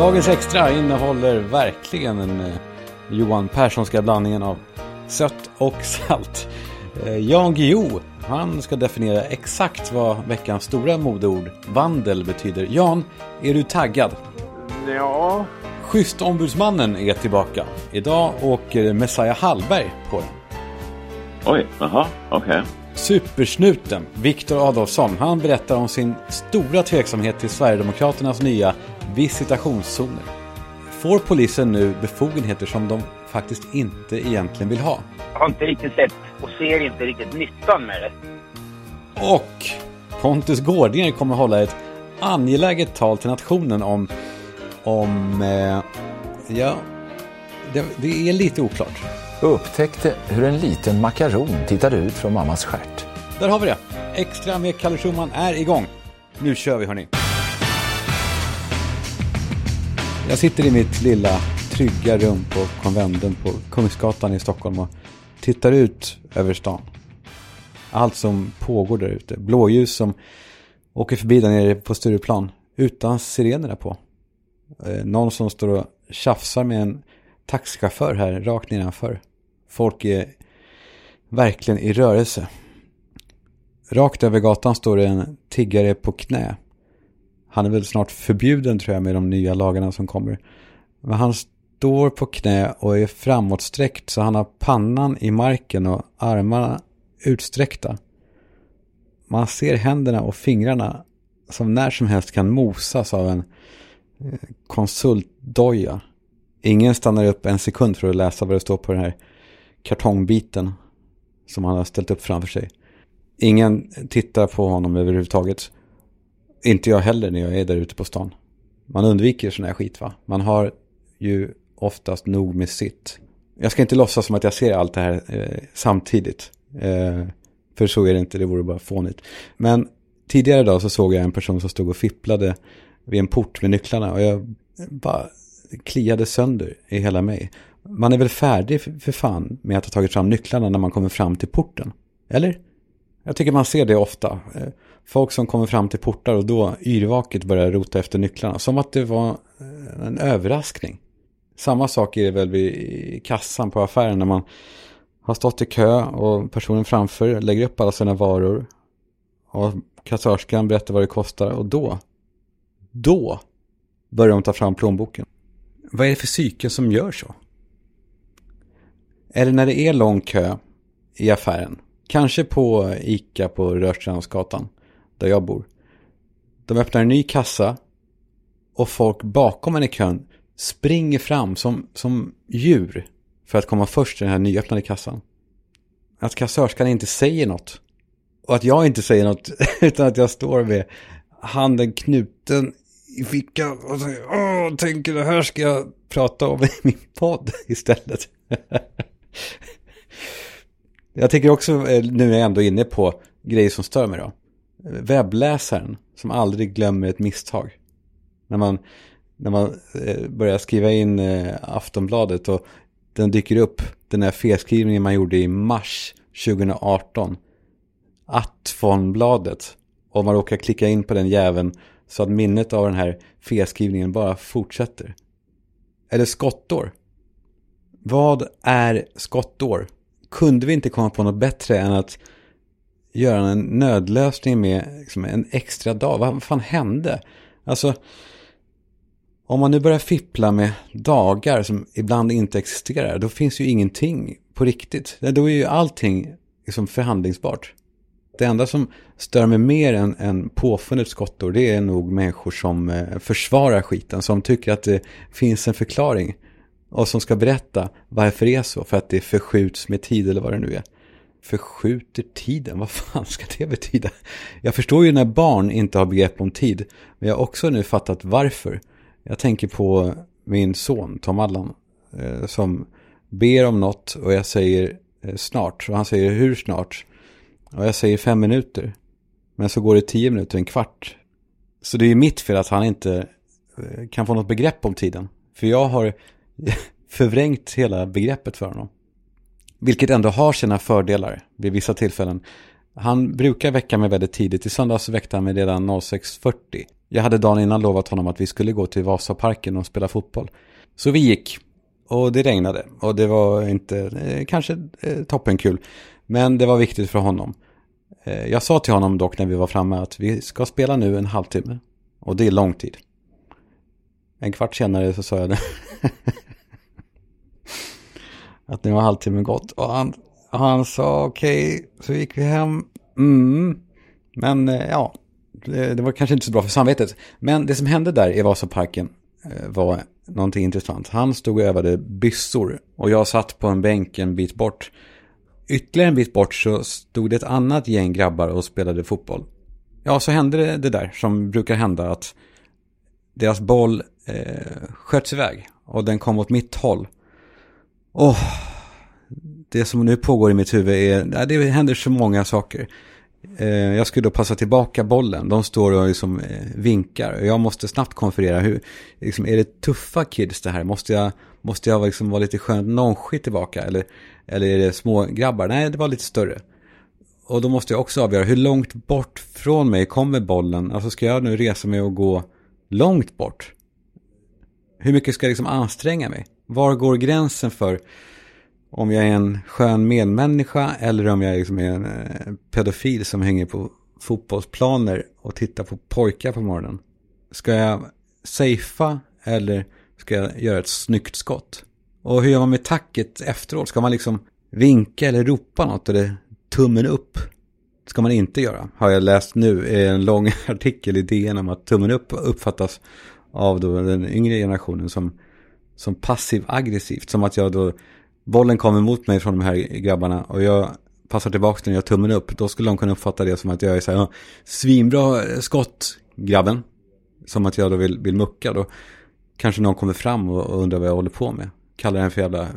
Dagens extra innehåller verkligen den eh, Johan Perssonska blandningen av sött och salt. Eh, Jan Guillou, han ska definiera exakt vad veckans stora modeord vandel betyder. Jan, är du taggad? Ja, Schysst-ombudsmannen är tillbaka. Idag åker Messiah Hallberg på den. oj, jaha, okej. Supersnuten Viktor Adolfsson, han berättar om sin stora tveksamhet till Sverigedemokraternas nya visitationszoner. Får polisen nu befogenheter som de faktiskt inte egentligen vill ha? Jag har inte riktigt sett och ser inte riktigt nyttan med det. Och Pontus Gårdinger kommer hålla ett angeläget tal till nationen om, om, eh, ja, det, det är lite oklart. upptäckte hur en liten makaron tittade ut från mammas stjärt. Där har vi det. Extra med Kalle Schumann är igång. Nu kör vi hörni. Jag sitter i mitt lilla trygga rum på konventen på Kungsgatan i Stockholm och tittar ut över stan. Allt som pågår där ute. Blåljus som åker förbi där nere på Stureplan utan sirenerna på. Eh, någon som står och tjafsar med en taxichaufför här rakt nedanför. Folk är verkligen i rörelse. Rakt över gatan står det en tiggare på knä. Han är väl snart förbjuden tror jag med de nya lagarna som kommer. Men han står på knä och är framåtsträckt så han har pannan i marken och armarna utsträckta. Man ser händerna och fingrarna som när som helst kan mosas av en eh, konsultdoja. Ingen stannar upp en sekund för att läsa vad det står på den här kartongbiten som han har ställt upp framför sig. Ingen tittar på honom överhuvudtaget. Inte jag heller när jag är där ute på stan. Man undviker sån här skit va. Man har ju oftast nog med sitt. Jag ska inte låtsas som att jag ser allt det här eh, samtidigt. Eh, för så är det inte, det vore bara fånigt. Men tidigare idag så såg jag en person som stod och fipplade vid en port med nycklarna. Och jag bara kliade sönder i hela mig. Man är väl färdig för för fan med att ha tagit fram nycklarna när man kommer fram till porten? Eller? Jag tycker man ser det ofta. Eh, Folk som kommer fram till portar och då yrvaket börjar rota efter nycklarna. Som att det var eh, en överraskning. Samma sak är det väl vid kassan på affären när man har stått i kö och personen framför lägger upp alla sina varor. Och kassörskan berättar vad det kostar och då, då börjar de ta fram plånboken. Vad är det för psyken som gör så? Eller när det är lång kö i affären. Kanske på Ica på Rörstrandsgatan, där jag bor. De öppnar en ny kassa och folk bakom en i kön springer fram som, som djur för att komma först till den här nyöppnade kassan. Att kassörskan inte säger något. Och att jag inte säger något utan att jag står med handen knuten i fickan och säger Åh, tänker det här ska jag prata om i min podd istället. Jag tänker också, eh, nu är jag ändå inne på grejer som stör mig då. Webbläsaren som aldrig glömmer ett misstag. När man, när man eh, börjar skriva in eh, Aftonbladet och den dyker upp, den här felskrivningen man gjorde i mars 2018. Attfonbladet. Om man råkar klicka in på den jäveln så att minnet av den här felskrivningen bara fortsätter. Eller skottår. Vad är skottår? Kunde vi inte komma på något bättre än att göra en nödlösning med liksom, en extra dag? Vad fan hände? Alltså, om man nu börjar fippla med dagar som ibland inte existerar, då finns ju ingenting på riktigt. Då är ju allting liksom förhandlingsbart. Det enda som stör mig mer än, än påfunnet skottor, det är nog människor som eh, försvarar skiten, som tycker att det finns en förklaring. Och som ska berätta varför det är så, för att det förskjuts med tid eller vad det nu är. Förskjuter tiden, vad fan ska det betyda? Jag förstår ju när barn inte har begrepp om tid, men jag har också nu fattat varför. Jag tänker på min son Tom Allan, eh, som ber om något och jag säger eh, snart. Och han säger hur snart? Och jag säger fem minuter. Men så går det tio minuter, en kvart. Så det är mitt fel att han inte eh, kan få något begrepp om tiden. För jag har förvrängt hela begreppet för honom. Vilket ändå har sina fördelar vid vissa tillfällen. Han brukar väcka mig väldigt tidigt. I söndags väckte han mig redan 06.40. Jag hade dagen innan lovat honom att vi skulle gå till Vasaparken och spela fotboll. Så vi gick. Och det regnade. Och det var inte eh, kanske eh, toppenkul. Men det var viktigt för honom. Eh, jag sa till honom dock när vi var framme att vi ska spela nu en halvtimme. Och det är lång tid. En kvart senare så sa jag det. att nu har halvtimmen gått. Och han, han sa okej, okay. så gick vi hem. Mm. Men eh, ja, det, det, var kanske inte så bra för samvetet. Men det som hände där i Vasaparken eh, var någonting intressant. Han stod och övade byssor och jag satt på en bänk en bit bort. Ytterligare en bit bort så stod det ett annat gäng grabbar och spelade fotboll. Ja, så hände det, det där som brukar hända att deras boll eh, sköts iväg och den kom åt mitt håll. Oh, det som nu pågår i mitt huvud är, det händer så många saker. Eh, jag skulle då passa tillbaka bollen. De står och liksom eh, vinkar. Jag måste snabbt konferera. Hur, liksom, är det tuffa kids det här? Måste jag, måste jag liksom vara lite skönt nonchig tillbaka? Eller, eller är det små grabbar? Nej, det var lite större. Och då måste jag också avgöra hur långt bort från mig kommer bollen. Alltså ska jag nu resa mig och gå långt bort? Hur mycket ska jag liksom anstränga mig? Var går gränsen för om jag är en skön medmänniska eller om jag liksom är en eh, pedofil som hänger på fotbollsplaner och tittar på pojkar på morgonen. Ska jag safea eller ska jag göra ett snyggt skott? Och hur gör man med tacket efteråt? Ska man liksom vinka eller ropa något eller tummen upp? Ska man inte göra. Har jag läst nu i en lång artikel i DN om att tummen upp uppfattas av då den yngre generationen som, som passiv aggressivt. Som att jag då bollen kommer mot mig från de här grabbarna och jag passar tillbaka den och gör tummen upp. Då skulle de kunna uppfatta det som att jag är så här, svinbra eh, skott, grabben. Som att jag då vill, vill mucka. Då kanske någon kommer fram och, undrar vad jag håller på med. Kallar den för jävla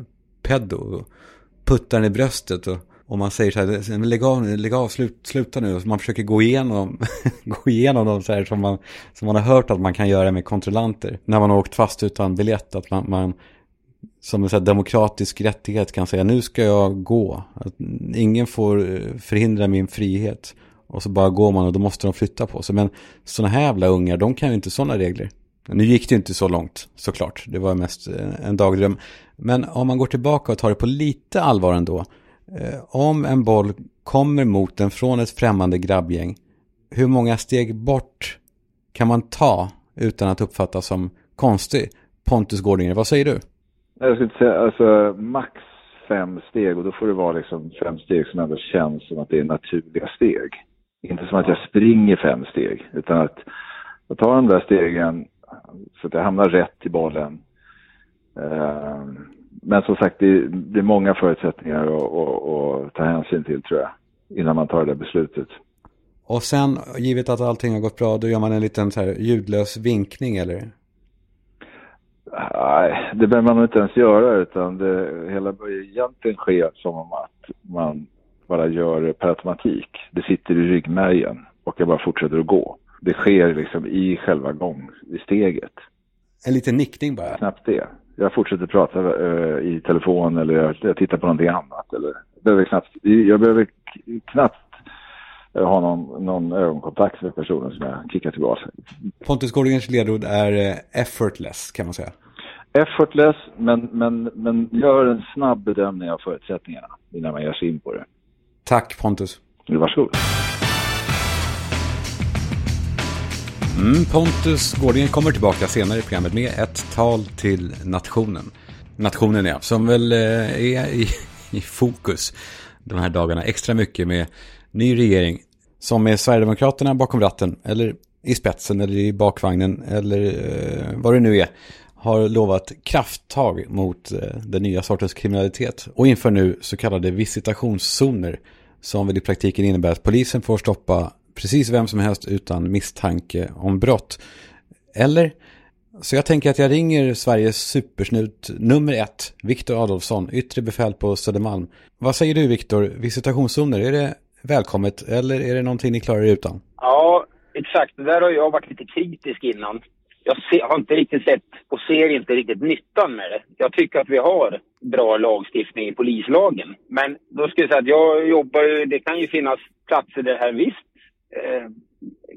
pedo. Och puttar den i bröstet. Och, om man säger så här, lägg av, lägg av slut, sluta nu. Man försöker gå igenom, gå igenom dem så här som man, som man har hört att man kan göra med kontrollanter. När man har åkt fast utan biljett. Att man, man som en så demokratisk rättighet kan säga nu ska jag gå. Att ingen får eh, förhindra min frihet. Och så bara går man och då måste de flytta på sig. Men sådana här jävla ungar, de kan ju inte sådana regler. Nu gick det inte så långt såklart. Det var mest en dagdröm. Men om man går tillbaka och tar det på lite allvar ändå. Eh, om en boll kommer mot den från ett främmande grabbgäng. Hur många steg bort kan man ta utan att uppfattas som konstig? Pontus Gårdinger, vad säger du? Jag skulle säga alltså max fem steg och då får det vara liksom fem steg som ändå känns som att det är naturliga steg. Inte som att jag springer fem steg utan att jag tar de där stegen så att jag hamnar rätt i bollen. Uh, men som sagt, det, det är många förutsättningar att, ta hänsyn till tror jag innan man tar det beslutet. Och sen, givet att allting har gått bra, då gör man en liten så här ljudlös vinkning eller? Nej, det behöver man nog inte ens göra utan det hela börjar egentligen ske som om att man bara gör det per automatik. Det sitter i ryggmärgen och jag bara fortsätter att gå. Det sker liksom i själva gång, i steget. En liten nickning bara? Knappt det. Jag fortsätter prata uh, i telefon eller jag, jag, tittar på någonting annat. Eller, jag behöver knappt, jag behöver knappt uh, ha någon, någon ögonkontakt med personen som jag kickar tillbaka. Pontus Gårdingens ledord är uh, effortless kan man säga effortless, men, men, men gör en snabb bedömning av förutsättningarna innan man ger sig in på det. Tack Pontus. Varsågod. Mm, Pontus Gårdingen kommer tillbaka senare i programmet med ett tal till nationen. Nationen ja, som väl eh, är i, i fokus de här dagarna extra mycket med ny regering som är Sverigedemokraterna bakom ratten eller i spetsen eller i bakvagnen eller eh, vad det nu är har lovat krafttag mot eh, den nya sortens kriminalitet och inför nu så kallade visitationszoner som väl i praktiken innebär att polisen får stoppa precis vem som helst utan misstanke om brott. Eller? Så jag tänker att jag ringer Sveriges supersnut nummer ett, Viktor Adolfsson, yttre befäl på Södermalm. Vad säger du Viktor, visitationszoner, är det välkommet eller är det någonting ni klarar er utan? Ja, exakt. Det där har jag varit lite kritisk innan. jag ser, har inte riktigt sett och ser inte riktigt nyttan med det. Jag tycker att vi har bra lagstiftning i polislagen. Men då ska jag säga att jag jobbar ju, det kan ju finnas platser där det här visst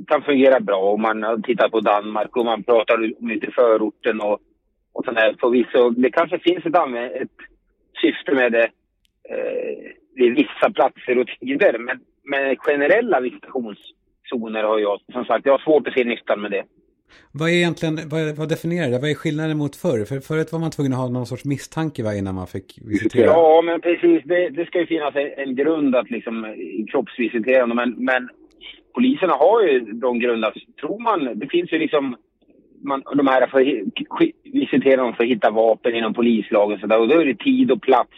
kan fungera bra. Om man tittar på Danmark och man pratar om lite förorten och, och sådär. Förvisso, det kanske finns ett, ett syfte med det eh, vid vissa platser och tider. Men, men generella visitationszoner har jag, som sagt, jag har svårt att se nyttan med det. Vad är egentligen, vad, vad definierar det? Vad är skillnaden mot förr? För förut var man tvungen att ha någon sorts misstanke va, innan man fick visitera. Ja, men precis. Det, det ska ju finnas en, en grund att liksom kroppsvisitera. Men, men poliserna har ju de grunderna. Tror man, det finns ju liksom man, de här för visitera dem för att hitta vapen inom polislagen där, och då är det tid och plats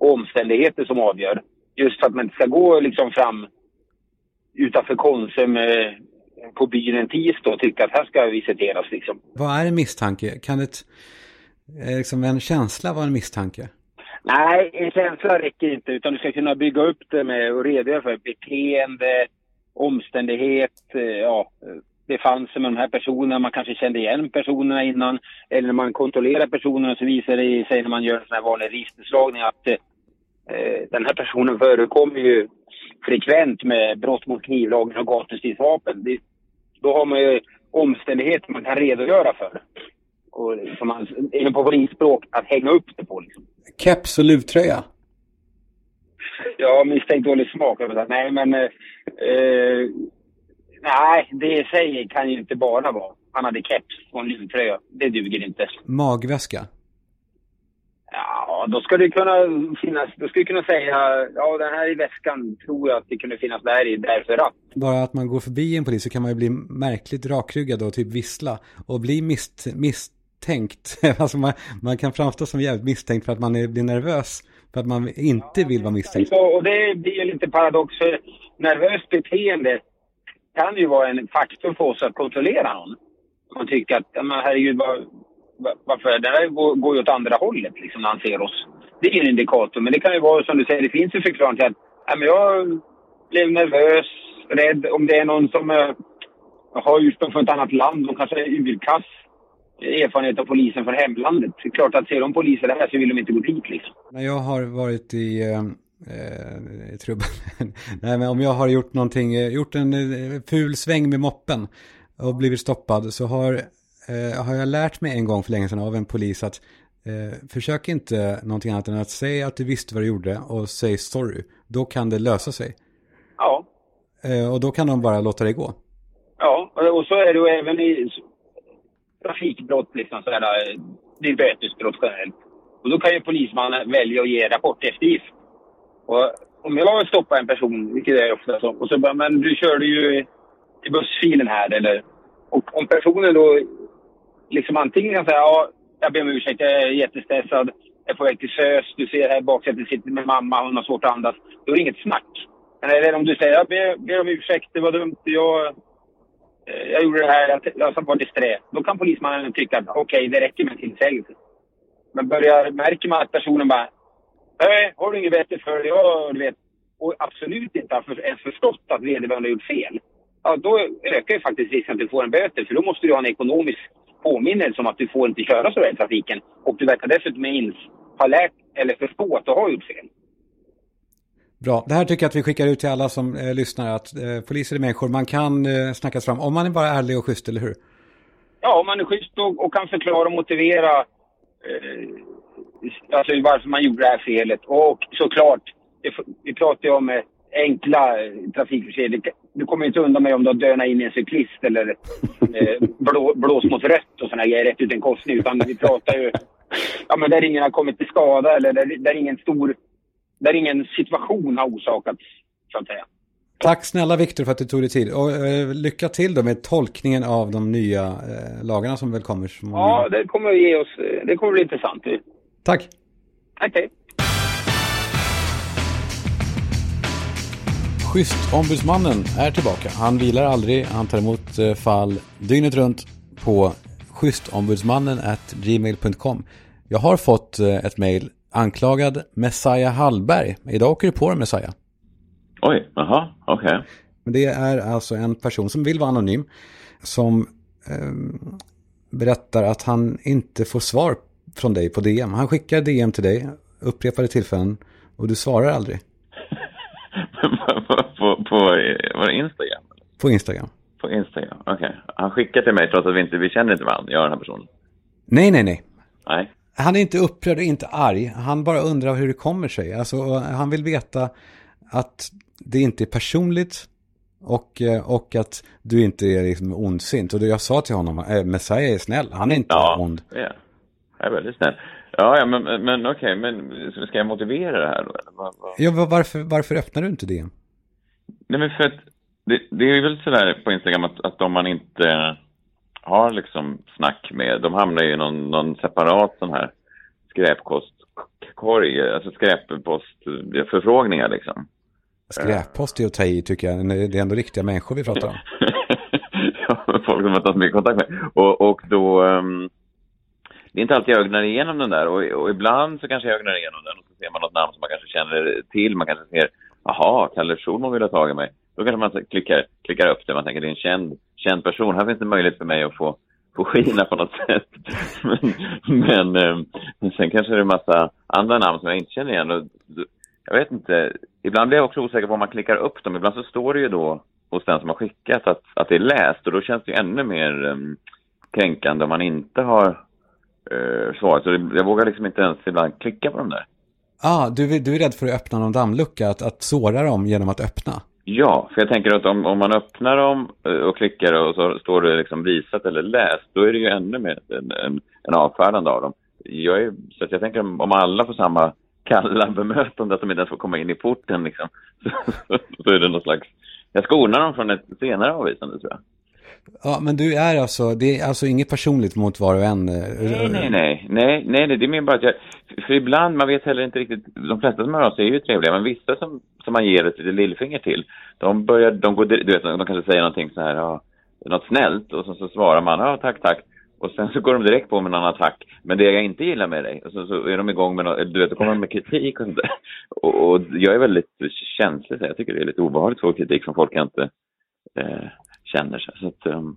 och omständigheter som avgör. Just för att man inte ska gå liksom fram utanför Konsum eh, på byn en tisdag och tycka att här ska visiteras liksom. Vad är en misstanke? Kan ett, eh, liksom en känsla vara en misstanke? Nej, en känsla räcker inte utan du ska kunna bygga upp det med och redogöra för beteende, omständighet, eh, ja, befann sig med de här personerna, man kanske kände igen personerna innan. Eller när man kontrollerar personerna så visar det sig när man gör en sån här vanlig registerslagning att eh, den här personen förekommer ju frekvent med brott mot knivlagen och gatustridsvapen. Då har man ju omständigheter man kan redogöra för. Och liksom, alltså, som man, på polisspråk, att hänga upp det på liksom. Keps och luvtröja? Ja, misstänkt dålig smak. Nej, men... Eh, eh, nej, det i sig kan ju inte bara vara. Han hade keps och en luvtröja. Det duger inte. Magväska? Ja, då ska det kunna finnas, då skulle du kunna säga, ja den här i väskan tror jag att det kunde finnas där i därför att. Bara att man går förbi en polis så kan man ju bli märkligt rakryggad och typ vissla och bli misstänkt. alltså man, man kan framstå som jävligt misstänkt för att man är, blir nervös för att man inte ja, vill vara misstänkt. Så, och det blir ju lite paradox för nervöst beteende kan ju vara en faktor för oss att kontrollera någon. Man tycker att, men herregud, var, varför? Det här går, går ju åt andra hållet liksom, när han ser oss. Det är en indikator, men det kan ju vara som du säger, det finns en förklaring till att ja, men jag blev nervös, rädd. Om det är någon som äh, har ursprung från ett annat land, de kanske är urkass erfarenhet av polisen från hemlandet. Det är klart att ser de poliser där så vill de inte gå dit liksom. När jag har varit i eh, eh trubbel, nej men om jag har gjort någonting, eh, gjort en eh, ful sväng med moppen och blivit stoppad så har eh, har jag lärt mig en gång för länge sedan av en polis att eh, försök inte någonting annat än att säga att du visste vad du gjorde och säg sorry. Då kan det lösa sig. Ja. Eh, och då kan de bara låta det gå. Ja, och så är det ju även i trafikbrott liksom sådär, eh, det är bötesbrott generellt. Och då kan ju polismannen välja att ge rapporteftergift. Och om jag stoppar en person, vilket det är ofta så, och så bara, men du körde ju i bussfilen här eller... Och om personen då liksom antingen kan säga ja, jag ber om ursäkt, jag är jättestressad, jag är på väg till SÖS, du ser här i baksätet sitter med mamma, hon har svårt att andas. Då är det inget snack. Men eller om du säger jag ber, ber om ursäkt, det var dumt, jag, Eh, jag gjorde det här, jag, jag var disträ. Då kan polismannen tycka att okej, okay, det räcker med en tillsägelse. Men börjar, märker man att personen bara nej, har du inget bättre för dig? Vet. Och absolut inte har ens förstått att vederbörande har gjort fel. Ja, då ökar ju faktiskt risken att du får en böter. För då måste du ha en ekonomisk påminnelse om att du får inte köra så där i trafiken. Och du verkar dessutom ins ha lärt eller förstå att du har gjort fel. Bra, det här tycker jag att vi skickar ut till alla som eh, lyssnar att eh, poliser är människor, man kan eh, snackas fram om man är bara ärlig och schysst, eller hur? Ja, om man är schysst och, och kan förklara och motivera eh, alltså varför man gjorde det här felet. Och såklart, det, vi pratar ju om eh, enkla eh, trafikförseelser. Du kommer inte undan med om du har dönat in i en cyklist eller eh, blå, blåst mot rött och sådana grejer rätt ut en korsning. Utan vi pratar ju ja, men där ingen har kommit till skada eller där, där ingen stor, där ingen situation har orsakats, så att säga. Tack snälla Viktor för att du tog dig tid. Och eh, lycka till då med tolkningen av de nya eh, lagarna som väl kommer. Som ja, det kommer att ge oss, det kommer bli intressant. Tack. Tack, hej. Schysst-ombudsmannen är tillbaka. Han vilar aldrig, han tar emot eh, fall dygnet runt på schystombudsmannen gmail.com. Jag har fått eh, ett mejl anklagad Messiah Hallberg. Idag åker du på det Messiah. Oj, jaha, okej. Okay. Det är alltså en person som vill vara anonym. Som eh, berättar att han inte får svar från dig på DM. Han skickar DM till dig upprepade tillfällen och du svarar aldrig. på, på, på, var det Instagram? På Instagram. På Instagram, okej. Okay. Han skickar till mig trots att vi inte vi känner inte varandra, jag och den här personen. Nej, nej, nej. Nej. Han är inte upprörd och inte arg. Han bara undrar hur det kommer sig. Alltså, han vill veta att det inte är personligt och, eh, och att du inte är liksom ondsint. Och jag sa till honom, äh, Messiah är snäll, han är inte ja, ond. Ja, jag är väldigt snäll. Ja, ja men, men okej, men ska jag motivera det här då? Var, var... Ja, varför, varför öppnar du inte det? Nej, men för att det, det är väl sådär på Instagram att, att om man inte har liksom snack med, de hamnar ju i någon, någon separat sån här skräpkostkorg, alltså skräppostförfrågningar liksom. Skräppost är att ta i tycker jag, det är ändå riktiga människor vi pratar om. ja, folk som har tagit mycket kontakt med. Och, och då, um, det är inte alltid jag ögnar igenom den där och, och, ibland så kanske jag ögnar igenom den och så ser man något namn som man kanske känner till, man kanske ser, jaha, Kalle Schulman vill ha tag i mig. Då kanske man klickar, klickar upp det, man tänker det är en känd, känd person, här finns det möjlighet för mig att få få skina på något sätt. men, men, ehm, sen kanske det är en massa andra namn som jag inte känner igen. Och, jag vet inte, ibland blir jag också osäker på om man klickar upp dem. Ibland så står det ju då hos den som har skickat att, att det är läst och då känns det ju ännu mer um, kränkande om man inte har uh, svarat. Så det, jag vågar liksom inte ens ibland klicka på dem där. Ah, du, du är rädd för att öppna någon dammlucka, att, att såra dem genom att öppna? Ja, för jag tänker att om, om man öppnar dem eh, och klickar och så står det liksom visat eller läst, då är det ju ännu mer en, en, en avfärdande av dem. Jag är, så jag tänker om alla får samma kalla bemötande, att de inte ens får komma in i porten liksom, så, så är det någon slags... Jag skonar dem från ett senare avvisande tror jag. Ja, men du är alltså, det är alltså inget personligt mot var och en? Eh, nej, nej, nej, nej, nej, nej det är mer bara att jag, för ibland, man vet heller inte riktigt, de flesta som hör av sig är ju trevliga, men vissa som, som man ger ett lillfinger till, de börjar, de går, du vet, de kanske säger någonting så här, ja, något snällt, och så, så svarar man, ja, tack, tack, och sen så går de direkt på med någon attack. Men det jag inte gillar med dig, och så, så är de igång med, något, du vet, då kommer de med kritik och sånt där. Och, och jag är väldigt känslig, så jag tycker det är lite obehagligt att få kritik från folk jag inte eh, känner. Så, så att, um,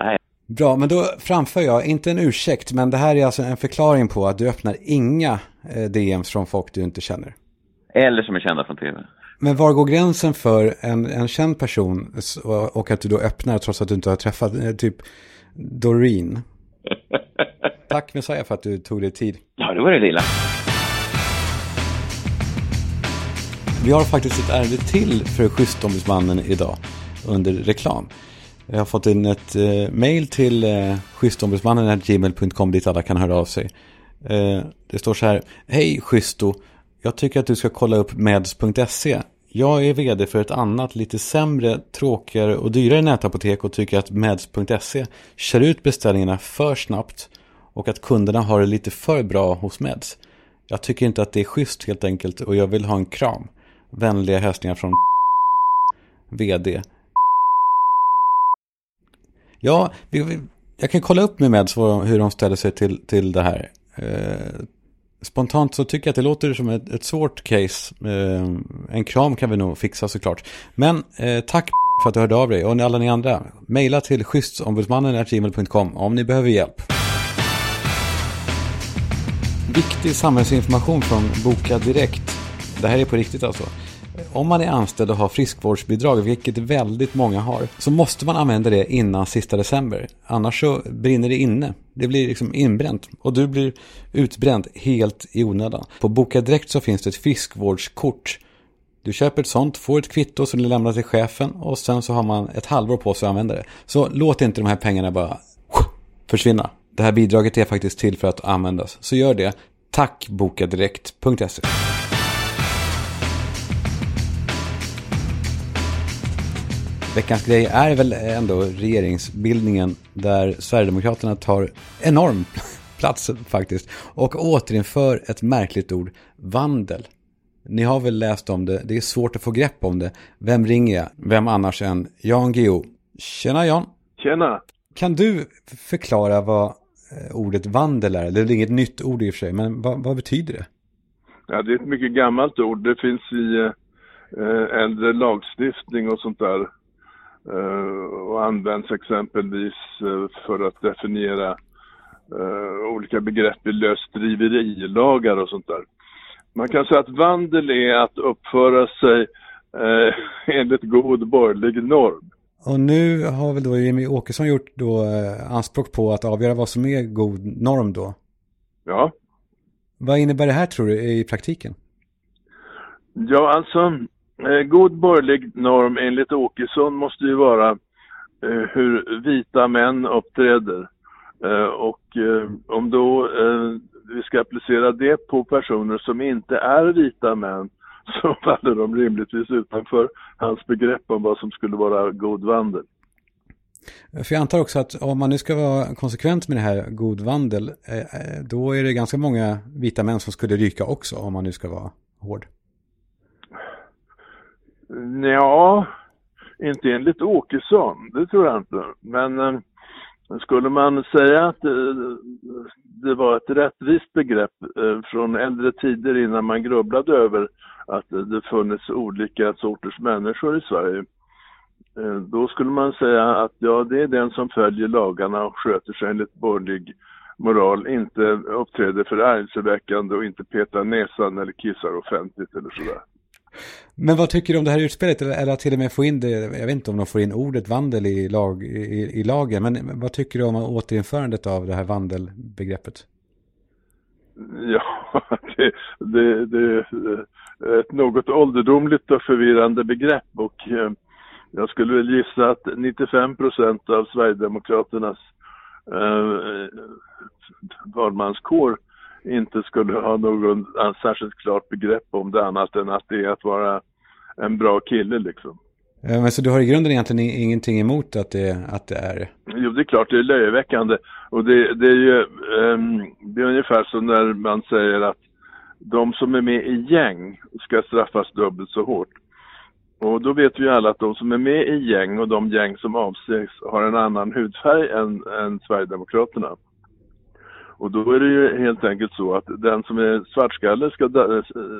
nej. Bra, men då framför jag, inte en ursäkt, men det här är alltså en förklaring på att du öppnar inga eh, DMs från folk du inte känner. Eller som är kända från tv. Men var går gränsen för en, en känd person och att du då öppnar trots att du inte har träffat, eh, typ Doreen? Tack Messiah för att du tog dig tid. Ja, det var det lilla. Vi har faktiskt ett ärende till för schystombudsmannen idag under reklam. Jag har fått in ett eh, mail till eh, schystombudsmannen.gmail.com dit alla kan höra av sig. Eh, det står så här. Hej Schysto, Jag tycker att du ska kolla upp meds.se. Jag är vd för ett annat, lite sämre, tråkigare och dyrare nätapotek och tycker att meds.se kör ut beställningarna för snabbt och att kunderna har det lite för bra hos Meds. Jag tycker inte att det är schysst helt enkelt och jag vill ha en kram. Vänliga hälsningar från vd. Ja, jag kan kolla upp med Meds hur de ställer sig till, till det här. Eh, spontant så tycker jag att det låter som ett, ett svårt case. Eh, en kram kan vi nog fixa såklart. Men eh, tack för att du hörde av dig. Och alla ni andra, mejla till schystsombudsmannen.gmail.com om ni behöver hjälp. Viktig samhällsinformation från Boka Direkt. Det här är på riktigt alltså. Om man är anställd och har friskvårdsbidrag, vilket väldigt många har, så måste man använda det innan sista december. Annars så brinner det inne. Det blir liksom inbränt. Och du blir utbränd helt i onödan. På Boka Direkt så finns det ett friskvårdskort. Du köper ett sånt, får ett kvitto som du lämnar till chefen och sen så har man ett halvår på sig att använda det. Så låt inte de här pengarna bara försvinna. Det här bidraget är faktiskt till för att användas. Så gör det. Tack bokadirekt.se Veckans grej är väl ändå regeringsbildningen där Sverigedemokraterna tar enorm plats faktiskt och återinför ett märkligt ord, vandel. Ni har väl läst om det, det är svårt att få grepp om det. Vem ringer jag? Vem annars än Jan Guillou? Tjena Jan! Tjena! Kan du förklara vad eh, ordet vandel är? Det är inget nytt ord i och för sig, men vad, vad betyder det? Ja, det är ett mycket gammalt ord. Det finns i eh, äldre lagstiftning och sånt där. Eh, och används exempelvis eh, för att definiera eh, olika begrepp i lösdriverilagar och sånt där. Man kan säga att vandel är att uppföra sig eh, enligt god borgerlig norm. Och nu har väl då Jimmy Åkesson gjort då anspråk på att avgöra vad som är god norm då? Ja. Vad innebär det här tror du i praktiken? Ja, alltså Eh, god borgerlig norm enligt Åkesson måste ju vara eh, hur vita män uppträder. Eh, och eh, om då eh, vi ska applicera det på personer som inte är vita män så faller de rimligtvis utanför hans begrepp om vad som skulle vara god vandel. Eh, för jag antar också att om man nu ska vara konsekvent med det här god vandel, eh, då är det ganska många vita män som skulle ryka också om man nu ska vara hård. Ja, inte enligt Åkesson, det tror jag inte. Men eh, skulle man säga att det, det var ett rättvist begrepp eh, från äldre tider innan man grubblade över att det funnits olika sorters människor i Sverige. Eh, då skulle man säga att ja, det är den som följer lagarna och sköter sig enligt borgerlig moral, inte uppträder förargelseväckande och inte petar näsan eller kissar offentligt eller sådär. Men vad tycker du om det här utspelet? Eller att till och med få in det, jag vet inte om de får in ordet vandel i, lag, i, i lagen, men vad tycker du om återinförandet av det här vandelbegreppet? Ja, det, det, det är ett något ålderdomligt och förvirrande begrepp och eh, jag skulle väl gissa att 95 procent av Sverigedemokraternas eh, eh valmanskår inte skulle ha någon särskilt klart begrepp om det annat än att det är att vara en bra kille liksom. Men så du har i grunden egentligen ingenting emot att det, att det är? Jo, det är klart det är löjeväckande. Och det, det är ju um, det är ungefär som när man säger att de som är med i gäng ska straffas dubbelt så hårt. Och då vet vi ju alla att de som är med i gäng och de gäng som avses har en annan hudfärg än, än Sverigedemokraterna. Och då är det ju helt enkelt så att den som är svartskalle ska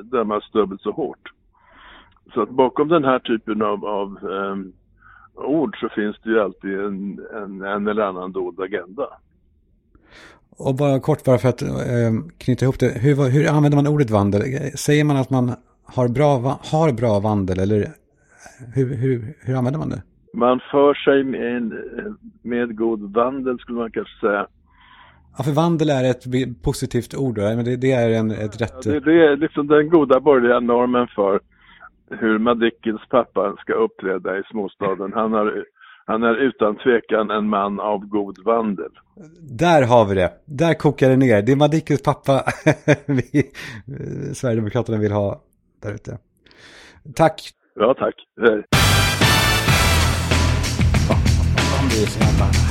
dömas dubbelt så hårt. Så att bakom den här typen av, av um, ord så finns det ju alltid en, en, en eller annan dold agenda. Och bara kort bara för att eh, knyta ihop det. Hur, hur använder man ordet vandel? Säger man att man har bra, har bra vandel eller hur, hur, hur använder man det? Man för sig med, med god vandel skulle man kanske säga. Ja, för vandel är ett positivt ord men det, det är en, ett rätt... Det, det, är liksom den goda borgerliga normen för hur Madickens pappa ska uppträda i småstaden. Han, har, han är utan tvekan en man av god vandel. Där har vi det. Där kokar det ner. Det är Madickens pappa vi, Sverigedemokraterna vill ha där ute. Tack. Ja, tack. Hej.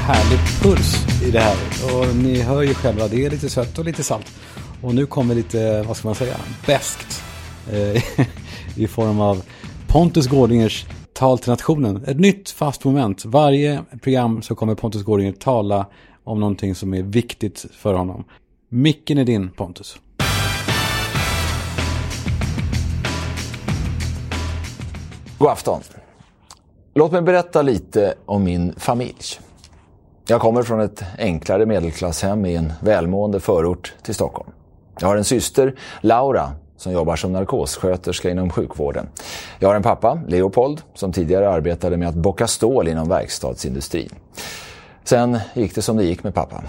Härlig puls i det här. Och ni hör ju själva, det är lite sött och lite salt. Och nu kommer lite, vad ska man säga, bäst. Eh, I form av Pontus Gårdingers tal till nationen. Ett nytt fast moment. Varje program så kommer Pontus Gårdinger tala om någonting som är viktigt för honom. Micken är din Pontus. God afton. Låt mig berätta lite om min familj. Jag kommer från ett enklare medelklasshem i en välmående förort till Stockholm. Jag har en syster, Laura, som jobbar som narkossköterska inom sjukvården. Jag har en pappa, Leopold, som tidigare arbetade med att bocka stål inom verkstadsindustrin. Sen gick det som det gick med pappa.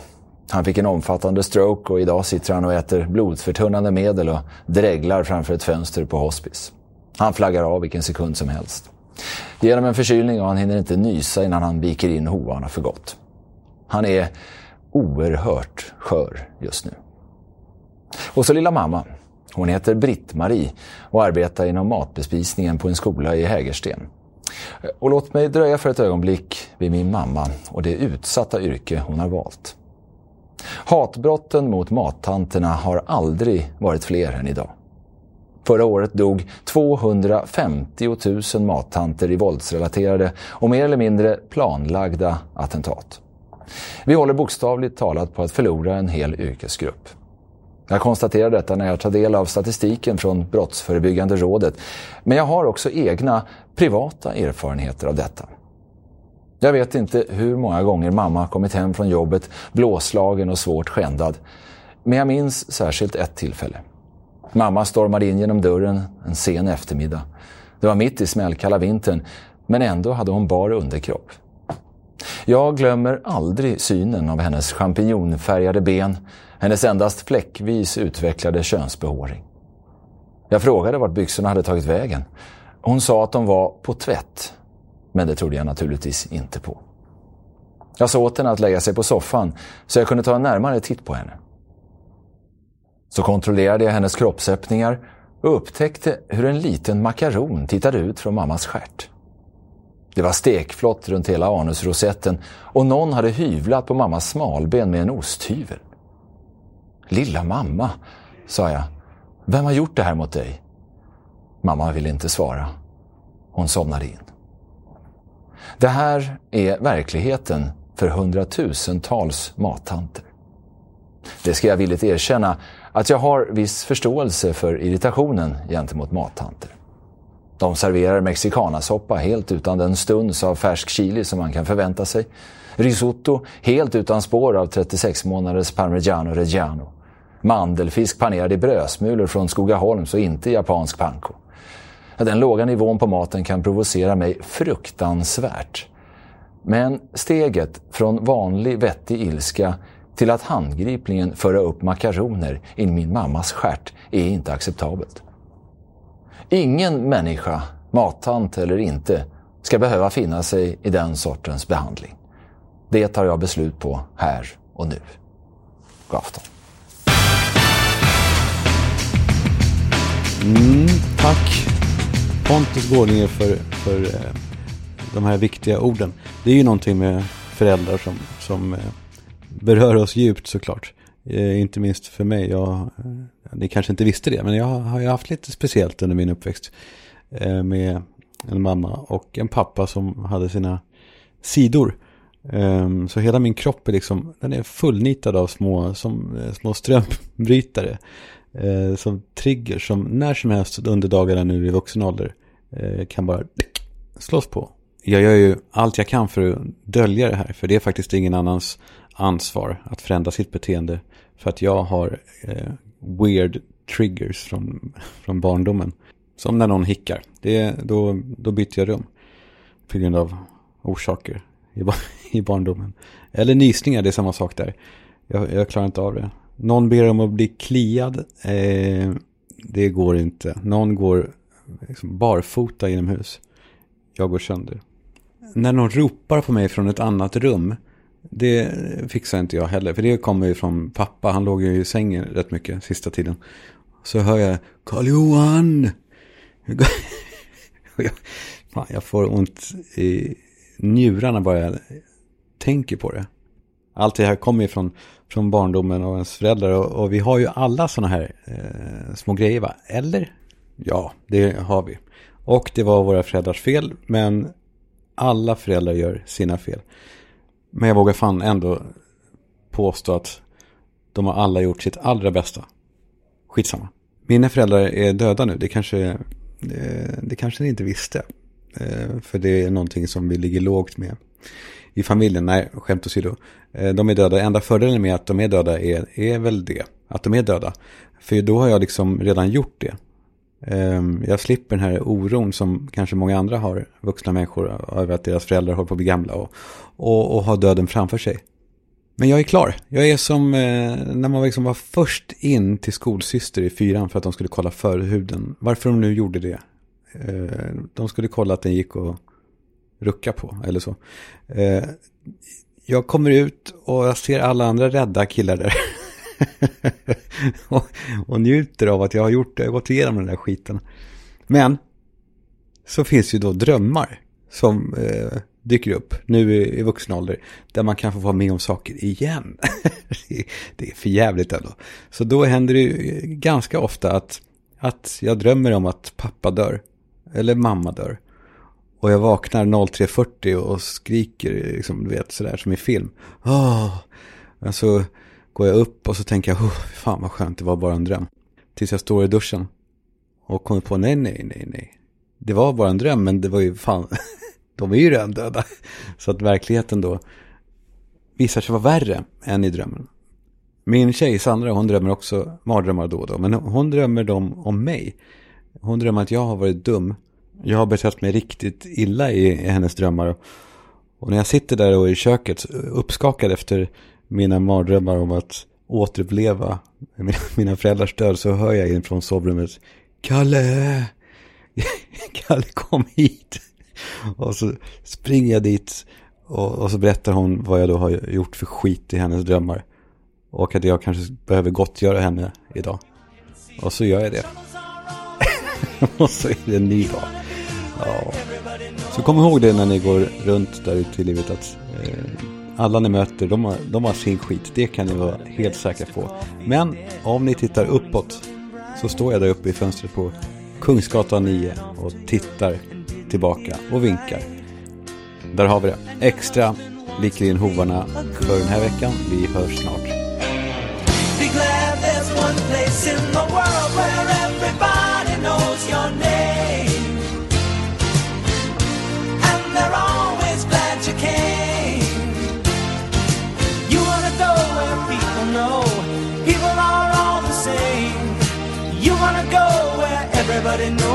Han fick en omfattande stroke och idag sitter han och äter blodförtunnande medel och dreglar framför ett fönster på hospice. Han flaggar av vilken sekund som helst. Genom en förkylning och han hinner inte nysa innan han viker in hovarna för gott. Han är oerhört skör just nu. Och så lilla mamma. Hon heter Britt-Marie och arbetar inom matbespisningen på en skola i Hägersten. Och låt mig dröja för ett ögonblick vid min mamma och det utsatta yrke hon har valt. Hatbrotten mot mattanterna har aldrig varit fler än idag. Förra året dog 250 000 mattanter i våldsrelaterade och mer eller mindre planlagda attentat. Vi håller bokstavligt talat på att förlora en hel yrkesgrupp. Jag konstaterar detta när jag tar del av statistiken från Brottsförebyggande rådet. Men jag har också egna privata erfarenheter av detta. Jag vet inte hur många gånger mamma kommit hem från jobbet blåslagen och svårt skändad. Men jag minns särskilt ett tillfälle. Mamma stormade in genom dörren en sen eftermiddag. Det var mitt i smällkalla vintern, men ändå hade hon bar underkropp. Jag glömmer aldrig synen av hennes champinjonfärgade ben, hennes endast fläckvis utvecklade könsbehåring. Jag frågade vart byxorna hade tagit vägen. Hon sa att de var på tvätt, men det trodde jag naturligtvis inte på. Jag sa åt henne att lägga sig på soffan så jag kunde ta en närmare titt på henne. Så kontrollerade jag hennes kroppsöppningar och upptäckte hur en liten makaron tittade ut från mammas stjärt. Det var stekflott runt hela anusrosetten och någon hade hyvlat på mammas smalben med en osthyvel. Lilla mamma, sa jag. Vem har gjort det här mot dig? Mamma ville inte svara. Hon somnade in. Det här är verkligheten för hundratusentals mattanter. Det ska jag villigt erkänna att jag har viss förståelse för irritationen gentemot mattanter. De serverar mexikanasoppa helt utan den stuns av färsk chili som man kan förvänta sig. Risotto helt utan spår av 36 månaders parmigiano reggiano. Mandelfisk panerad i brödsmulor från Skogaholms och inte japansk panko. Den låga nivån på maten kan provocera mig fruktansvärt. Men steget från vanlig vettig ilska till att handgripligen föra upp makaroner i min mammas skärt är inte acceptabelt. Ingen människa, mattant eller inte, ska behöva finna sig i den sortens behandling. Det tar jag beslut på här och nu. God afton. Mm, tack Pontus Gårdinger för, för eh, de här viktiga orden. Det är ju någonting med föräldrar som, som eh, berör oss djupt såklart. Eh, inte minst för mig. Jag, eh, ni kanske inte visste det, men jag har ju haft lite speciellt under min uppväxt. Eh, med en mamma och en pappa som hade sina sidor. Ehm, så hela min kropp är liksom, den är fullnitad av små, som, eh, små strömbrytare. Eh, som trigger som när som helst under dagarna nu i vuxen ålder kan bara slås på. Jag gör ju allt jag kan för att dölja det här, för det är faktiskt ingen annans ansvar att förändra sitt beteende. För att jag har weird triggers från, från barndomen. Som när någon hickar. Det, då, då byter jag rum. På grund av orsaker i, i barndomen. Eller nysningar, det är samma sak där. Jag, jag klarar inte av det. Någon ber om att bli kliad. Eh, det går inte. Någon går liksom barfota inomhus. Jag går sönder. När någon ropar på mig från ett annat rum. Det fixar inte jag heller. För det kommer ju från pappa. Han låg ju i sängen rätt mycket sista tiden. Så hör jag Karl-Johan. jag får ont i njurarna bara jag tänker på det. Allt det här kommer ju från, från barndomen och ens föräldrar. Och, och vi har ju alla sådana här eh, små grejer va? Eller? Ja, det har vi. Och det var våra föräldrars fel. Men alla föräldrar gör sina fel. Men jag vågar fan ändå påstå att de har alla gjort sitt allra bästa. Skitsamma. Mina föräldrar är döda nu. Det kanske, det, det kanske ni inte visste. Eh, för det är någonting som vi ligger lågt med i familjen. Nej, skämt åsido. Eh, de är döda. Enda fördelen med att de är döda är, är väl det. Att de är döda. För då har jag liksom redan gjort det. Ehm, jag slipper den här oron som kanske många andra har, vuxna människor, över att deras föräldrar håller på att bli gamla och, och, och har döden framför sig. Men jag är klar. Jag är som eh, när man liksom var först in till skolsyster i fyran för att de skulle kolla förhuden. Varför de nu gjorde det. Eh, de skulle kolla att den gick att rucka på eller så. Eh, jag kommer ut och jag ser alla andra rädda killar där. och, och njuter av att jag har gjort det, jag har gått igenom den där skiten. Men så finns ju då drömmar som eh, dyker upp nu i, i vuxen ålder. Där man kan få vara med om saker igen. det är för jävligt ändå. Så då händer det ju ganska ofta att, att jag drömmer om att pappa dör. Eller mamma dör. Och jag vaknar 03.40 och skriker, liksom, du vet, sådär som i film. Oh! Alltså, går jag upp och så tänker jag, oh, fan vad skönt, det var bara en dröm. Tills jag står i duschen och kommer på, nej, nej, nej, nej. Det var bara en dröm, men det var ju fan, de är ju redan döda. Så att verkligheten då visar sig vara värre än i drömmen. Min tjej Sandra, hon drömmer också mardrömmar då och då. Men hon drömmer dem om mig. Hon drömmer att jag har varit dum. Jag har betett mig riktigt illa i, i hennes drömmar. Och när jag sitter där och i köket uppskakad efter mina mardrömmar om att återuppleva mina föräldrars död så hör jag in från sovrummet Kalle! Kalle kom hit! Och så springer jag dit och, och, så berättar hon vad jag då har gjort för skit i hennes drömmar. Och att jag kanske behöver gottgöra henne idag. Och så gör jag det. och så är det en ny dag. Ja. Så kom ihåg det när ni går runt där ute i livet att eh, alla ni möter, de har, de har sin skit. Det kan ni vara helt säkra på. Men om ni tittar uppåt så står jag där uppe i fönstret på Kungsgatan 9 och tittar tillbaka och vinkar. Där har vi det. Extra viker in hovarna för den här veckan. Vi hörs snart. Be glad there's one place in the world where everybody knows your name riding